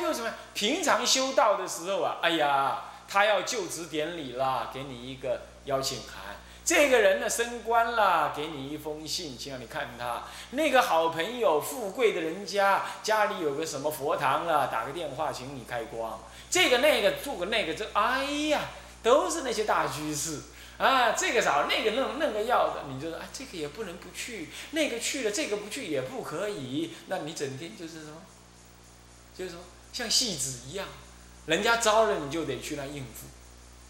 就什么？平常修道的时候啊，哎呀，他要就职典礼啦，给你一个邀请函。这个人呢升官啦，给你一封信，请让你看他。那个好朋友，富贵的人家，家里有个什么佛堂啊，打个电话请你开光。这个那个做个那个，这哎呀，都是那些大居士啊。这个少，那个弄那个要的，你就说啊，这个也不能不去，那个去了，这个不去也不可以。那你整天就是什么？就是说像戏子一样，人家招了你就得去那应付，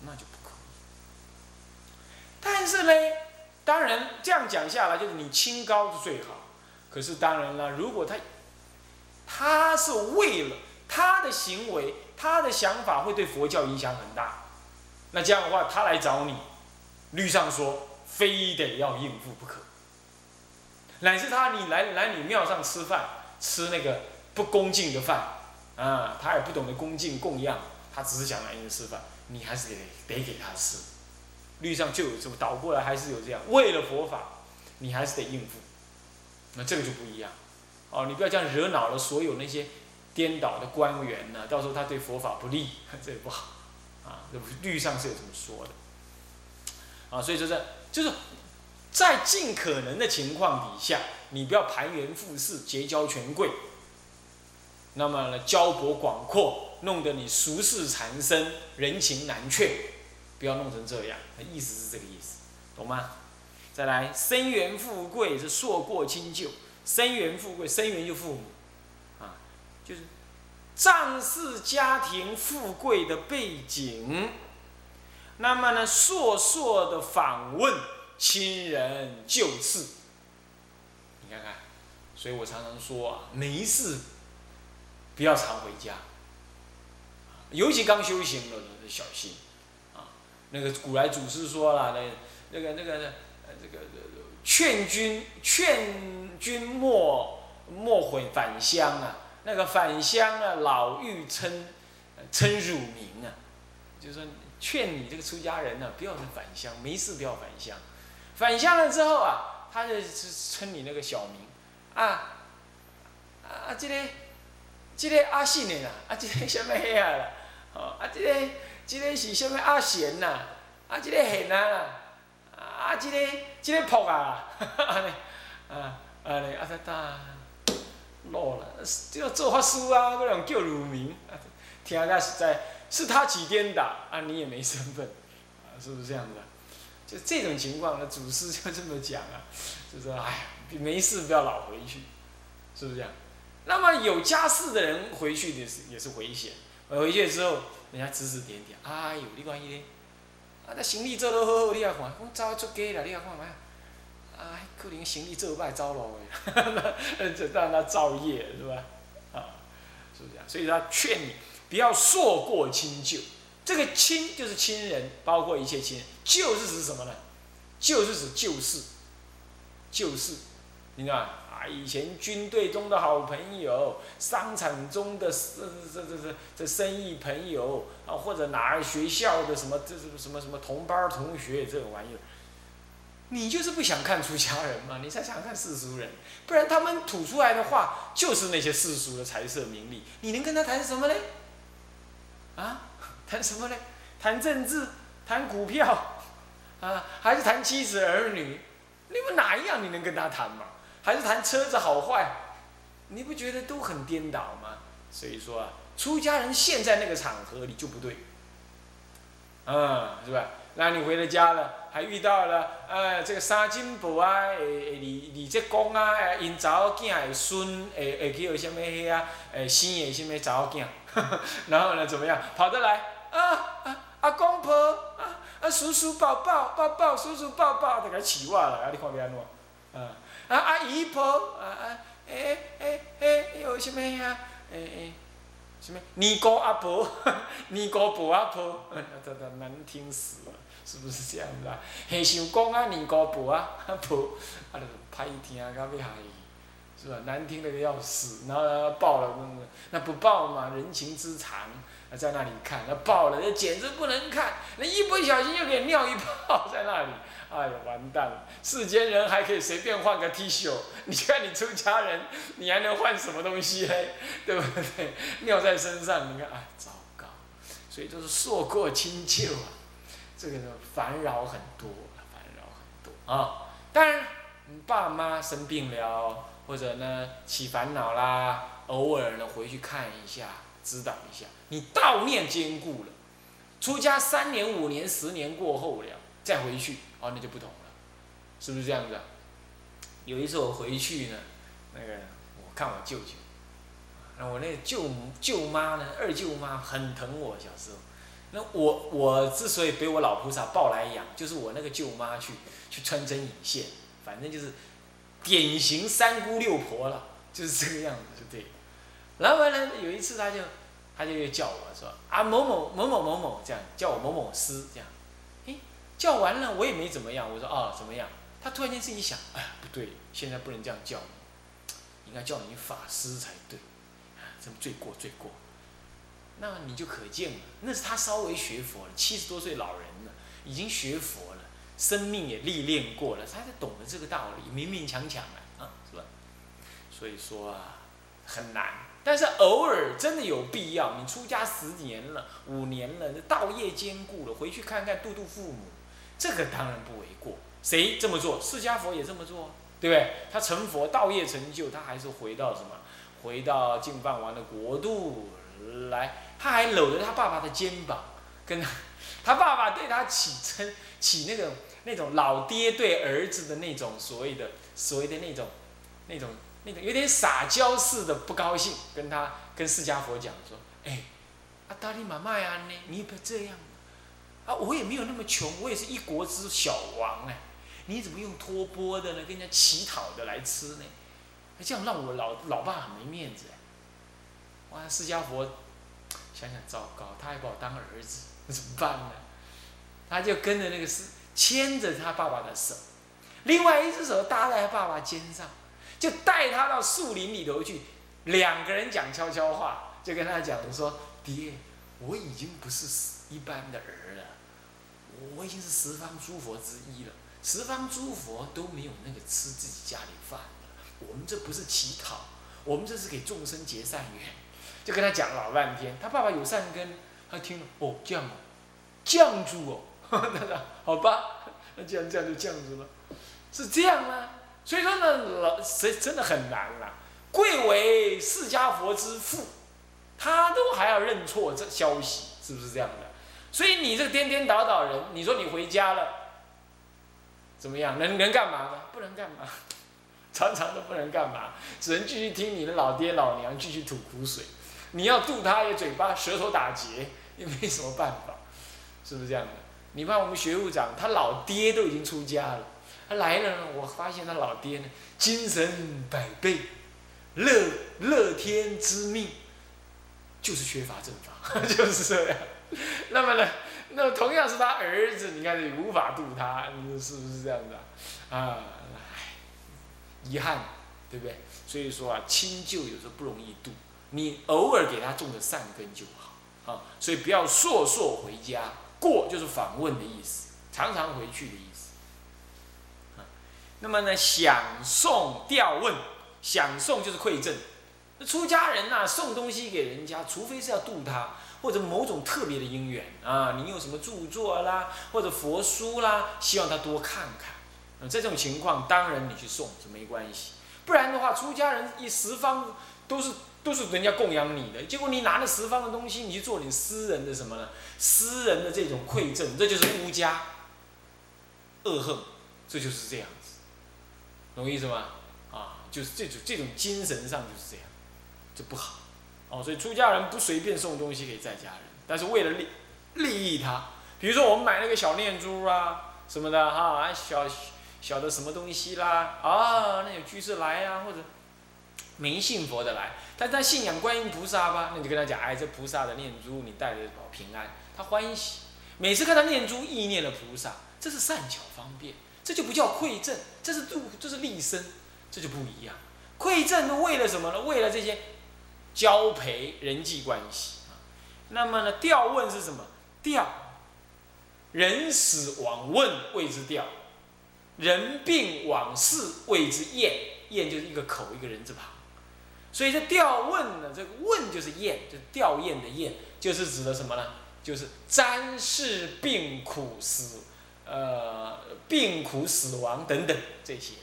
那就不可以。但是呢，当然这样讲下来，就是你清高是最好。可是当然了，如果他，他是为了他的行为，他的想法会对佛教影响很大，那这样的话，他来找你，律上说非得要应付不可。乃至他你来来你庙上吃饭，吃那个不恭敬的饭，啊，他也不懂得恭敬供养，他只是想来你吃饭，你还是得得给他吃。律上就有这么倒过来，还是有这样。为了佛法，你还是得应付。那这个就不一样。哦，你不要这样惹恼了所有那些颠倒的官员呢，到时候他对佛法不利，这也不好。啊，律上是有这么说的。啊，所以就是就是在尽可能的情况底下，你不要盘元附势，结交权贵。那么呢，交博广阔，弄得你俗世缠身，人情难却。不要弄成这样，意思是这个意思，懂吗？再来，生源富贵是硕过亲旧，生源富贵，生源就父母，啊，就是仗势家庭富贵的背景，那么呢，硕硕的访问亲人旧事，你看看，所以我常常说啊，没事不要常回家，尤其刚修行的小心。啊。那个古来祖师说了，那那个那个呃这个劝君劝君莫莫回返乡啊，那个返乡啊老欲称称乳名啊，就是说劝你这个出家人呢不要返乡，没事不要返乡，返乡了之后啊，他就称你那个小名。啊啊这个这个阿信的啦，啊这个什么遐啦，哦啊这个。这个是什么阿贤呐？啊，这个贤啊，啊，这个这个仆啊，安尼，啊，安尼，啊，他他落了，这个做法师啊，个人叫乳名，听下实在，是他起颠倒，啊，你也没身份，啊，是不是这样子啊？就这种情况，那祖师就这么讲啊，就说，哎，没事不要老回去，是不是这样？那么有家室的人回去也是也是危险，回去之后。人家指指点点，哎呦，你看伊咧，啊，那行李做得好好，你也看，我走出街啦，你也看卖，啊，可能行李做歹走路的，哈哈，就让他造业是吧？啊，是不是这样？所以他劝你不要硕过亲旧，这个亲就是亲人，包括一切亲人，旧是指什么呢？旧是指旧事，旧事，你看。以前军队中的好朋友，商场中的这这这这这生意朋友啊，或者哪学校的什么这什么什么什么同班同学这种玩意儿，你就是不想看出家人嘛？你才想看世俗人，不然他们吐出来的话就是那些世俗的财色名利，你能跟他谈什么嘞？啊，谈什么嘞？谈政治，谈股票，啊，还是谈妻子儿女？你们哪一样你能跟他谈嘛？还是谈车子好坏，你不觉得都很颠倒吗？所以说啊，出家人现在那个场合你就不对，嗯，是吧？那你回了家了，还遇到了，呃，这个三金婆啊，诶诶，李李这公啊，诶，因查某囝的孙，诶诶，叫什么迄啊？诶，生的什么查某囝？然后呢，怎么样？跑得来啊啊！阿公婆啊啊，叔叔抱抱抱抱，叔叔抱抱，就甲饲我了，啊，你看要安怎？啊？啊啊姨婆啊啊诶诶诶有什么呀？诶诶，什么尼姑阿婆，尼姑婆阿婆，这这难听死了，是不是这样子啊？很想讲啊，尼姑婆啊婆，啊，就歹听到要害，是吧？难听的要死，然后报了，那那不报嘛，人情之常，在那里看，那报了，那简直不能看，那一不小心又给尿一泡在那里，哎呀，完蛋了！世间人还可以随便换个 T 恤，你看你出家人，你还能换什么东西嘞？对不对？尿在身上，你看，哎，糟糕！所以都是硕过清旧啊，这个烦扰很多，烦扰很多啊。当然，你爸妈生病了。或者呢，起烦恼啦，偶尔呢回去看一下，指导一下，你道念坚固了，出家三年、五年、十年过后了，再回去，哦，那就不同了，是不是这样子？有一次我回去呢，那个我看我舅舅，那我那舅舅妈呢，二舅妈很疼我，小时候，那我我之所以被我老菩萨抱来养，就是我那个舅妈去去穿针引线，反正就是。典型三姑六婆了，就是这个样子，就对。然后呢，有一次他就，他就又叫我说啊某某某某某某这样叫我某某师这样，叫完了我也没怎么样，我说哦怎么样？他突然间自己想，哎不对，现在不能这样叫你，应该叫你法师才对，啊这罪过罪过。那你就可见了，那是他稍微学佛了，七十多岁老人了，已经学佛了。生命也历练过了，他才懂得这个道理，勉勉强强的啊，是吧？所以说啊，很难。但是偶尔真的有必要，你出家十年了、五年了，道业坚固了，回去看看，度度父母，这个当然不为过。谁这么做？释迦佛也这么做，对不对？他成佛，道业成就，他还是回到什么？回到净饭王的国度来，他还搂着他爸爸的肩膀，跟他，他爸爸对他起称起那个。那种老爹对儿子的那种所谓的所谓的那种那种那种有点撒娇似的不高兴，跟他跟释迦佛讲说：“哎，阿达利玛玛呀，呢，你不要这样啊？我也没有那么穷，我也是一国之小王哎，你怎么用托钵的呢？跟人家乞讨的来吃呢？这样让我老老爸很没面子哎！哇，释迦佛想想糟糕，他还把我当儿子，那怎么办呢？他就跟着那个释。牵着他爸爸的手，另外一只手搭在他爸爸肩上，就带他到树林里头去，两个人讲悄悄话，就跟他讲说：“爹，我已经不是一般的儿了，我已经是十方诸佛之一了。十方诸佛都没有那个吃自己家里饭的，我们这不是乞讨，我们这是给众生结善缘。”就跟他讲老半天，他爸爸有善根，他听了哦，这样哦，降住哦。他说：“好吧，那既然这样就降住了，是这样吗？所以说呢，老谁真的很难啦。贵为释迦佛之父，他都还要认错这消息，是不是这样的？所以你这个颠颠倒倒人，你说你回家了，怎么样？能能干嘛呢？不能干嘛，常常都不能干嘛，只能继续听你的老爹老娘继续吐苦水。你要渡他，也嘴巴舌头打结，也没什么办法，是不是这样的？”你看我们学务长，他老爹都已经出家了，他来了呢。我发现他老爹呢，精神百倍，乐乐天知命，就是缺乏正法，就是这样。那么呢，那同样是他儿子，你看你无法度他，你说是不是这样子？啊，唉，遗憾，对不对？所以说啊，亲旧有时候不容易度，你偶尔给他种的善根就好啊。所以不要烁烁回家。过就是访问的意思，常常回去的意思。啊那么呢，想送调问，想送就是馈赠。出家人呐，送东西给人家，除非是要度他，或者某种特别的因缘啊，你有什么著作啦，或者佛书啦，希望他多看看。那这种情况，当然你去送是没关系。不然的话，出家人一十方都是。都是人家供养你的，结果你拿了十方的东西，你去做你私人的什么呢？私人的这种馈赠，这就是乌家恶恨，这就是这样子，懂意思吗？啊，就是这种这种精神上就是这样，不好。哦，所以出家人不随便送东西给在家人，但是为了利利益他，比如说我们买那个小念珠啊什么的哈，小小的什么东西啦，啊，那有居士来啊，或者。没信佛的来，但他信仰观音菩萨吧？那你就跟他讲，哎，这菩萨的念珠你带着保平安，他欢喜。每次看到念珠，意念了菩萨，这是善巧方便，这就不叫馈赠，这是度，这是利生，这就不一样。馈赠为了什么呢？为了这些交陪人际关系啊。那么呢，调问是什么？调，人死往问谓之调，人病往事谓之验，验就是一个口一个人字旁。所以这调问呢，这个问就是验，就是吊唁的唁，就是指的什么呢？就是瞻视病苦死，呃，病苦死亡等等这些。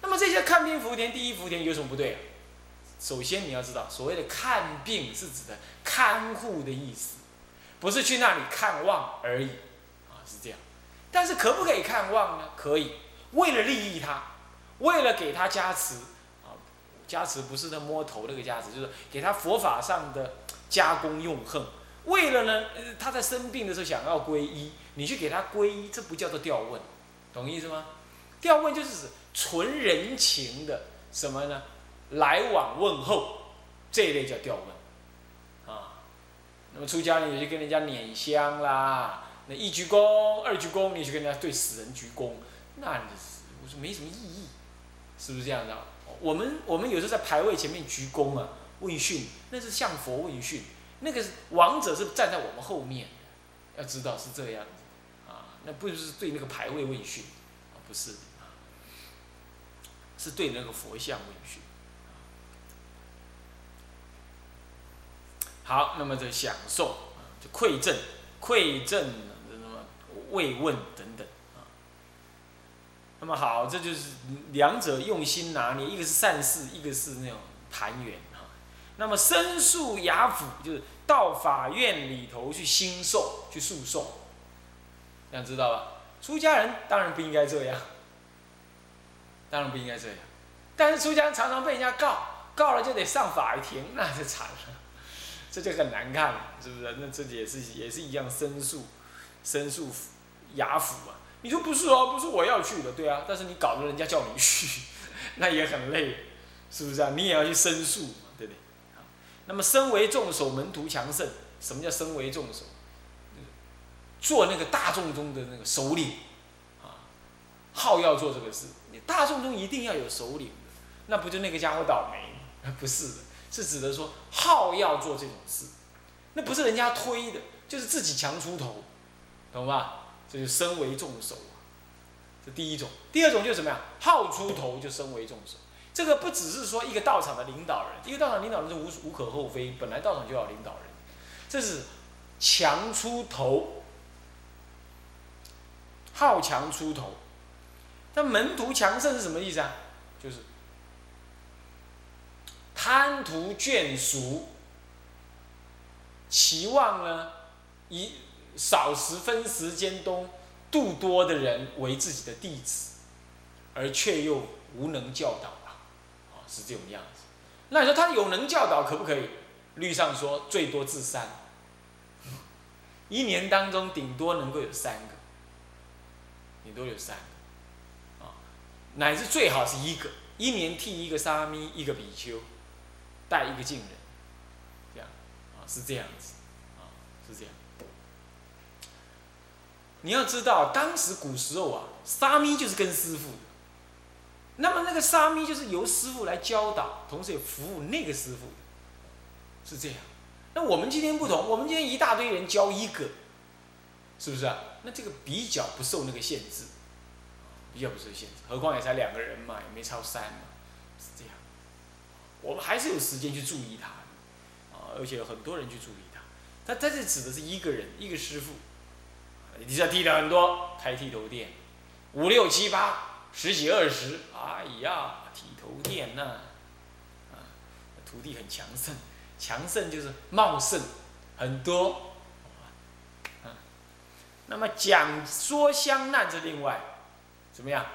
那么这些看病福田，第一福田有什么不对啊？首先你要知道，所谓的看病是指的看护的意思，不是去那里看望而已，啊，是这样。但是可不可以看望呢？可以，为了利益他，为了给他加持。啊加持不是那摸头那个加持，就是给他佛法上的加功用恨。为了呢，他在生病的时候想要皈依，你去给他皈依，这不叫做调问，懂意思吗？调问就是指纯人情的什么呢？来往问候这一类叫调问啊。那么出家人有些跟人家捻香啦，那一鞠躬、二鞠躬，你去跟人家对死人鞠躬，那你是我说没什么意义，是不是这样的？我们我们有时候在牌位前面鞠躬啊，问讯，那是向佛问讯，那个王者是站在我们后面，要知道是这样子，啊，那不是对那个牌位问讯，啊，不是，是对那个佛像问讯。好，那么这享受，就馈赠，馈赠什么慰问等等啊。那么好，这就是两者用心拿捏，一个是善事，一个是那种谈缘哈。那么申诉衙府就是到法院里头去兴讼去诉讼，这样知道吧？出家人当然不应该这样，当然不应该这样。但是出家人常常被人家告，告了就得上法庭，那就惨了，这就很难看了，是不是？那这也是也是一样申诉，申诉府衙府啊。你说不是哦，不是我要去的，对啊，但是你搞得人家叫你去，那也很累，是不是啊？你也要去申诉嘛，对不对？那么身为众手，门徒强盛。什么叫身为众手？做那个大众中的那个首领，啊，好要做这个事。你大众中一定要有首领的，那不就那个家伙倒霉吗？不是的，是指的说好要做这种事，那不是人家推的，就是自己强出头，懂吧？这就身为众手啊，这第一种。第二种就是什么呀？好出头就身为众手。这个不只是说一个道场的领导人，一个道场领导人是无无可厚非，本来道场就要领导人。这是强出头，好强出头。那门徒强盛是什么意思啊？就是贪图眷属，期望呢以。少时分时间都度多的人为自己的弟子，而却又无能教导啊，啊是这种样子。那你说他有能教导可不可以？律上说最多至三，一年当中顶多能够有三个，顶多有三个，啊，乃至最好是一个，一年剃一个沙弥一个比丘带一个敬人，这样啊是这样子，啊是这样。你要知道，当时古时候啊，沙弥就是跟师傅，那么那个沙弥就是由师傅来教导，同时也服务那个师傅，是这样。那我们今天不同，我们今天一大堆人教一个，是不是啊？那这个比较不受那个限制，比较不受限制。何况也才两个人嘛，也没超三嘛，是这样。我们还是有时间去注意他，啊，而且有很多人去注意他。他他这指的是一个人，一个师傅。你这剃的很多，开剃头店，五六七八十几二十，哎呀，剃头店呐，啊，徒弟很强盛，强盛就是茂盛，很多，啊，那么讲说相难是另外，怎么样？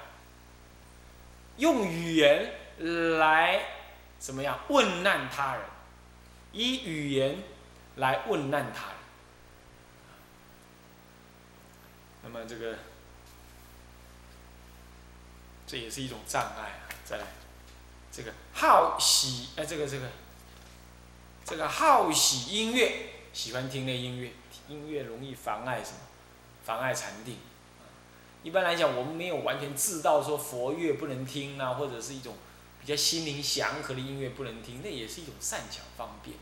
用语言来怎么样问难他人？以语言来问难他人。那么这个，这也是一种障碍啊！再来，这个好喜哎，这个这个，这个好喜音乐，喜欢听那音乐，音乐容易妨碍什么？妨碍禅定。一般来讲，我们没有完全知道说佛乐不能听啊，或者是一种比较心灵祥和的音乐不能听，那也是一种善巧方便。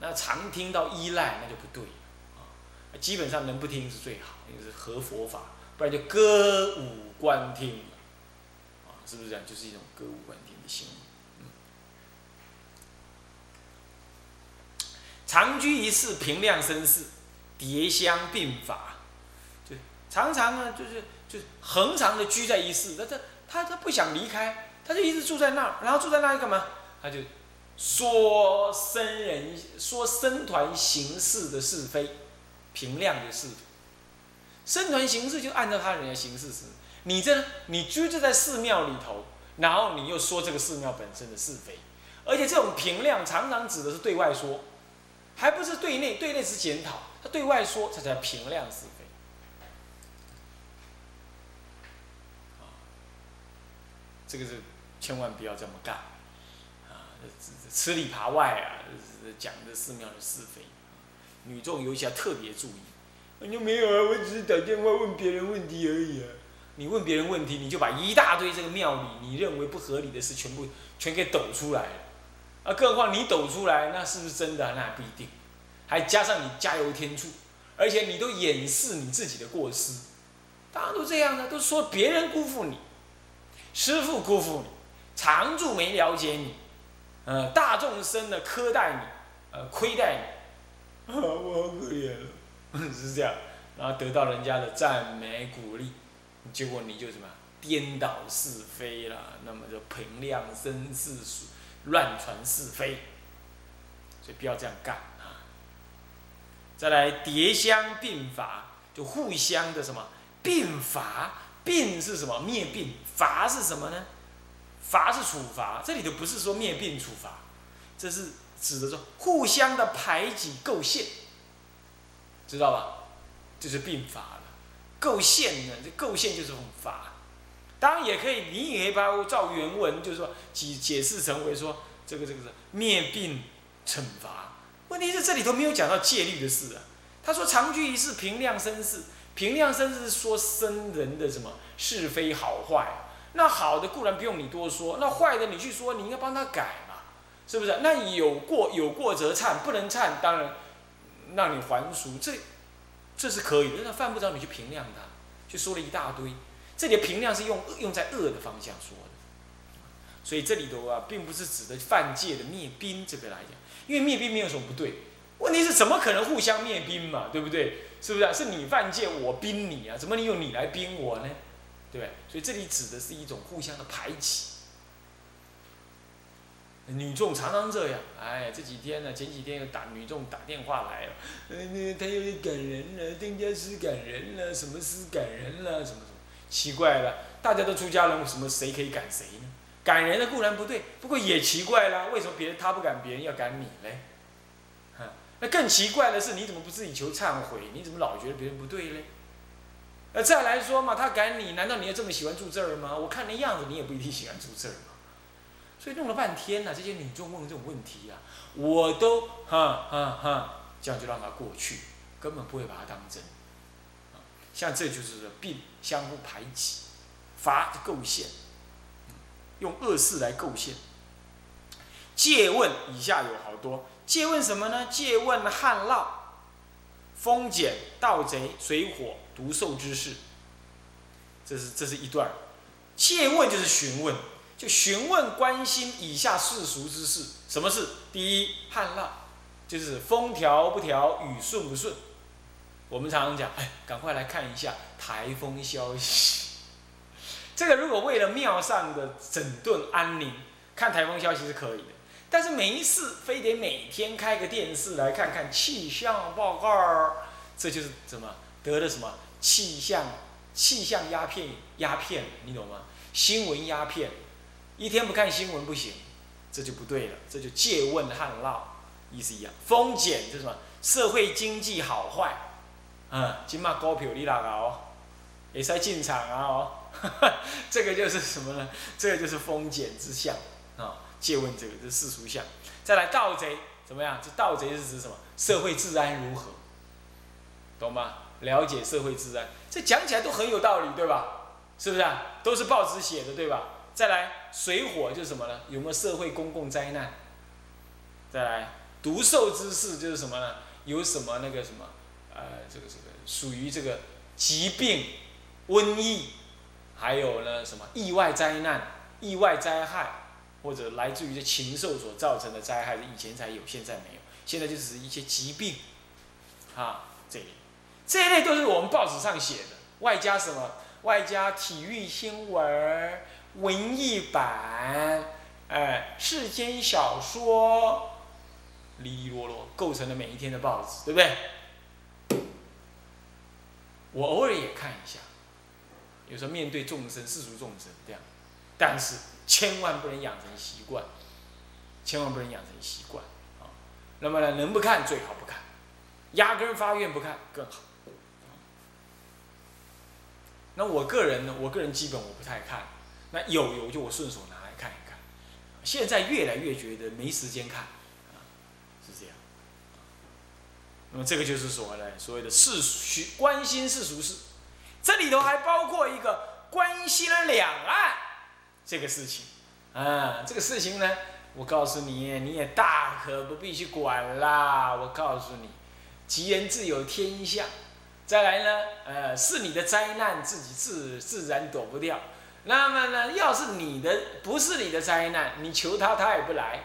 那常听到依赖，那就不对啊。基本上能不听是最好，因为是合佛法，不然就歌舞观听啊，是不是这样？就是一种歌舞观听的行为。常居一室，平量身世，叠香并法，就常常呢，就是就是恒常的居在一室，他他他他不想离开，他就一直住在那儿，然后住在那里干嘛？他就说僧人说僧团行事的是非，平量的是，僧团行事就按照他人的行事是，你这你居住在寺庙里头，然后你又说这个寺庙本身的是非，而且这种平量常常指的是对外说。还不是对内，对内是检讨，他对外说，这才评量是非。这个是千万不要这么干，啊，吃里扒外啊，讲的寺庙的是非，女众尤其要特别注意。你就没有啊，我只是打电话问别人问题而已啊。你问别人问题，你就把一大堆这个庙里你认为不合理的事全部全给抖出来了。啊，更何况你抖出来，那是不是真的？那不一定。还加上你加油添醋，而且你都掩饰你自己的过失。大家都这样的，都说别人辜负你，师傅辜负你，常住没了解你，呃，大众生的苛待你，呃，亏待你，啊，我好可怜了，是这样。然后得到人家的赞美鼓励，结果你就什么颠倒是非啦，那么就评量生世乱传是非，所以不要这样干啊！再来叠香并法，就互相的什么并法？并是什么？灭并。罚是什么呢？罚是处罚，这里头不是说灭病处罚，这是指的说互相的排挤构陷，知道吧？就是并法了。构陷呢？这构陷就是很罚。当然也可以，你也可以把它照原文，就是说解解释成为说这个这个是灭病惩罚。问题是这里头没有讲到戒律的事啊。他说常居一世，平量生死。平量生死是说生人的什么是非好坏。那好的固然不用你多说，那坏的你去说，你应该帮他改嘛，是不是？那有过有过则忏，不能忏，当然让你还俗，这这是可以的。那犯不着你去平量他，就说了一大堆。这里的平量是用用在恶的方向说的，所以这里头啊，并不是指的犯戒的灭兵这个来讲，因为灭兵没有什么不对，问题是怎么可能互相灭兵嘛，对不对？是不是？是你犯戒，我兵你啊，怎么你用你来兵我呢？对？所以这里指的是一种互相的排挤。女众常常这样，哎，这几天呢，前几天又打女众打电话来了，嗯，他有点感人了，丁家师感人了，什么师感人了，什么什么。奇怪了，大家都出家人，什么谁可以赶谁呢？赶人的固然不对，不过也奇怪了，为什么别人他不赶别人，要赶你嘞？那更奇怪的是，你怎么不自己求忏悔？你怎么老觉得别人不对嘞？那再来说嘛，他赶你，难道你也这么喜欢住这儿吗？我看那样子，你也不一定喜欢住这儿嘛。所以弄了半天呢，这些女众问这种问题啊，我都哈哈哈，这样就让他过去，根本不会把它当真。像这就是病相互排挤，罚构陷，用恶事来构陷。借问以下有好多，借问什么呢？借问旱涝、风碱、盗贼、水火、毒兽之事。这是这是一段。借问就是询问，就询问关心以下世俗之事。什么事？第一，旱涝，就是风调不调，雨顺不顺。我们常常讲，哎，赶快来看一下台风消息。这个如果为了庙上的整顿安宁，看台风消息是可以的。但是没事，非得每天开个电视来看看气象报告，这就是什么得了什么气象气象鸦片鸦片，你懂吗？新闻鸦片，一天不看新闻不行，这就不对了，这就借问旱涝，意思一样。风险是什么？社会经济好坏。嗯，今嘛股票你哪个哦？也在进场啊哦，这个就是什么呢？这个就是丰俭之相啊。借问这个是世俗相。再来盗贼怎么样？这盗贼是指什么？社会治安如何？懂吗？了解社会治安，这讲起来都很有道理，对吧？是不是啊？都是报纸写的，对吧？再来水火就是什么呢？有没有社会公共灾难？再来毒兽之事就是什么呢？有什么那个什么，呃，这个这个属于这个疾病、瘟疫，还有呢什么意外灾难、意外灾害，或者来自于这禽兽所造成的灾害，以前才有，现在没有。现在就是一些疾病，啊，这里，这一类都是我们报纸上写的，外加什么？外加体育新闻、文艺版，哎，世间小说。哩哩啰啰构成了每一天的报纸，对不对？我偶尔也看一下，有时候面对众生、世俗众生这样，但是千万不能养成习惯，千万不能养成习惯啊。那么呢，能不看最好不看，压根发愿不看更好。那我个人呢，我个人基本我不太看，那有有就我顺手拿来看一看。现在越来越觉得没时间看。是这样那么这个就是所谓的所谓的世俗关心世俗事，这里头还包括一个关心两岸这个事情，啊，这个事情呢，我告诉你，你也大可不必去管啦。我告诉你，吉人自有天相，再来呢，呃，是你的灾难，自己自自然躲不掉。那么呢，要是你的不是你的灾难，你求他他也不来，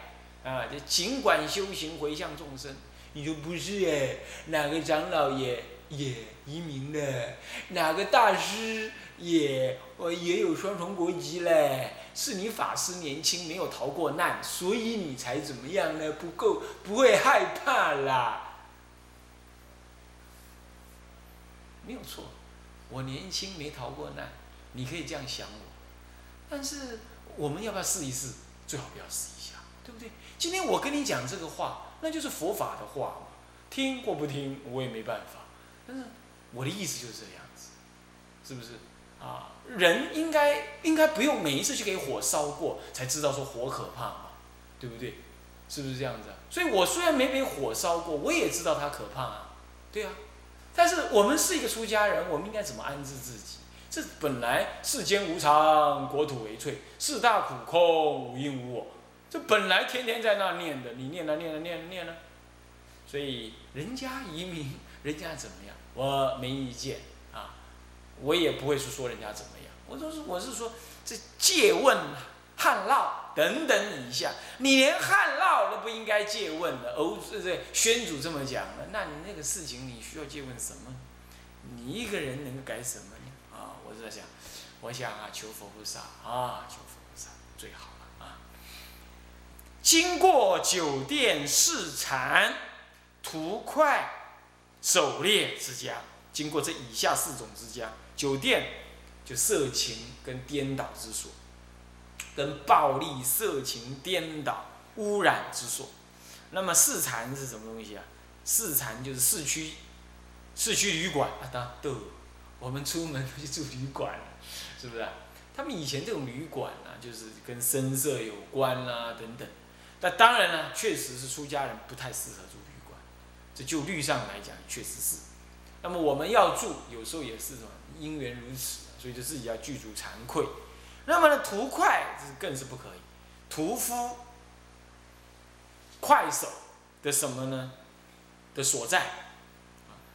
啊，就尽管修行回向众生。你说不是哎，哪个长老也也移民了，哪个大师也我也有双重国籍嘞？是你法师年轻没有逃过难，所以你才怎么样呢？不够不会害怕啦，没有错，我年轻没逃过难，你可以这样想我，但是我们要不要试一试？最好不要试一下，对不对？今天我跟你讲这个话。那就是佛法的话嘛，听或不听我也没办法。但是我的意思就是这样子，是不是？啊，人应该应该不用每一次去给火烧过，才知道说火可怕嘛，对不对？是不是这样子？所以我虽然没被火烧过，我也知道它可怕啊，对啊。但是我们是一个出家人，我们应该怎么安置自己？这本来世间无常，国土为脆，四大苦空，无因无我。这本来天天在那念的，你念了念了念了念了，所以人家移民，人家怎么样，我没意见啊，我也不会去说人家怎么样，我都是我是说这借问旱涝等等以下，你连旱涝都不应该借问的，哦，这这宣主这么讲的，那你那个事情你需要借问什么？你一个人能够改什么呢？啊，我在想，我想啊，求佛菩萨啊，求佛菩萨最好了啊。经过酒店、市禅、图快、狩猎之家，经过这以下四种之家，酒店就色情跟颠倒之所，跟暴力、色情、颠倒、污染之所。那么市禅是什么东西啊？市禅就是市区，市区旅馆啊，当都，我们出门去住旅馆 是不是？他们以前这种旅馆啊，就是跟声色有关啦，等等。那当然呢，确实是出家人不太适合住旅馆，这就律上来讲确实是。那么我们要住，有时候也是什么因缘如此，所以就自己要具足惭愧。那么呢，图快更是不可以，屠夫、快手的什么呢？的所在，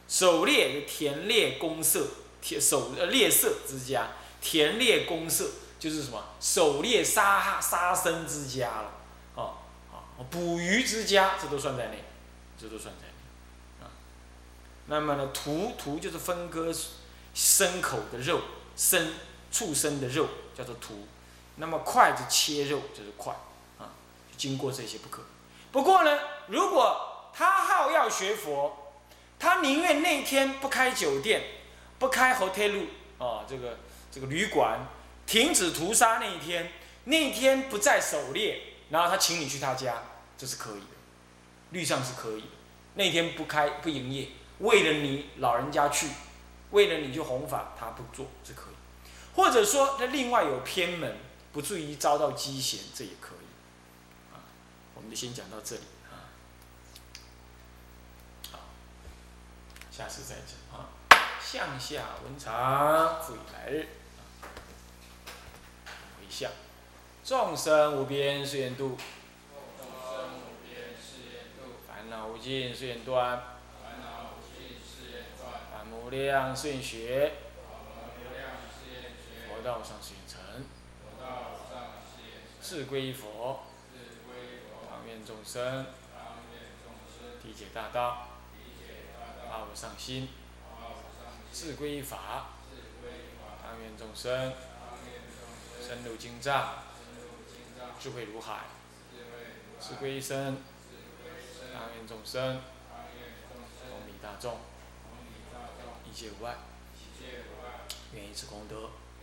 狩猎的田猎公社，田狩猎社之家，田猎公社就是什么狩猎杀杀生之家了。啊啊捕鱼之家，这都算在内，这都算在内，啊。那么呢，屠屠就是分割牲口的肉，生畜生的肉叫做屠。那么筷子切肉就是筷，啊，经过这些不可。不过呢，如果他好要学佛，他宁愿那天不开酒店，不开 hotel 啊，这个这个旅馆，停止屠杀那一天，那一天不再狩猎。然后他请你去他家，这是可以的，律上是可以的。那天不开不营业，为了你老人家去，为了你去弘法，他不做是可以。或者说他另外有偏门，不至于遭到讥嫌，这也可以。啊，我们就先讲到这里啊。好，下次再讲啊。向下文长，复以来日。回向。众生无边誓愿度，众生无边誓愿度，烦恼无尽誓愿断，烦恼无尽誓愿断，无量誓愿学，道上显诚，智归一佛，当愿众生理解大道，阿无上心，智归一法，当愿众生深入经藏，智慧如海，智归一身，当愿众生光明大众，一切无碍，愿以此功德。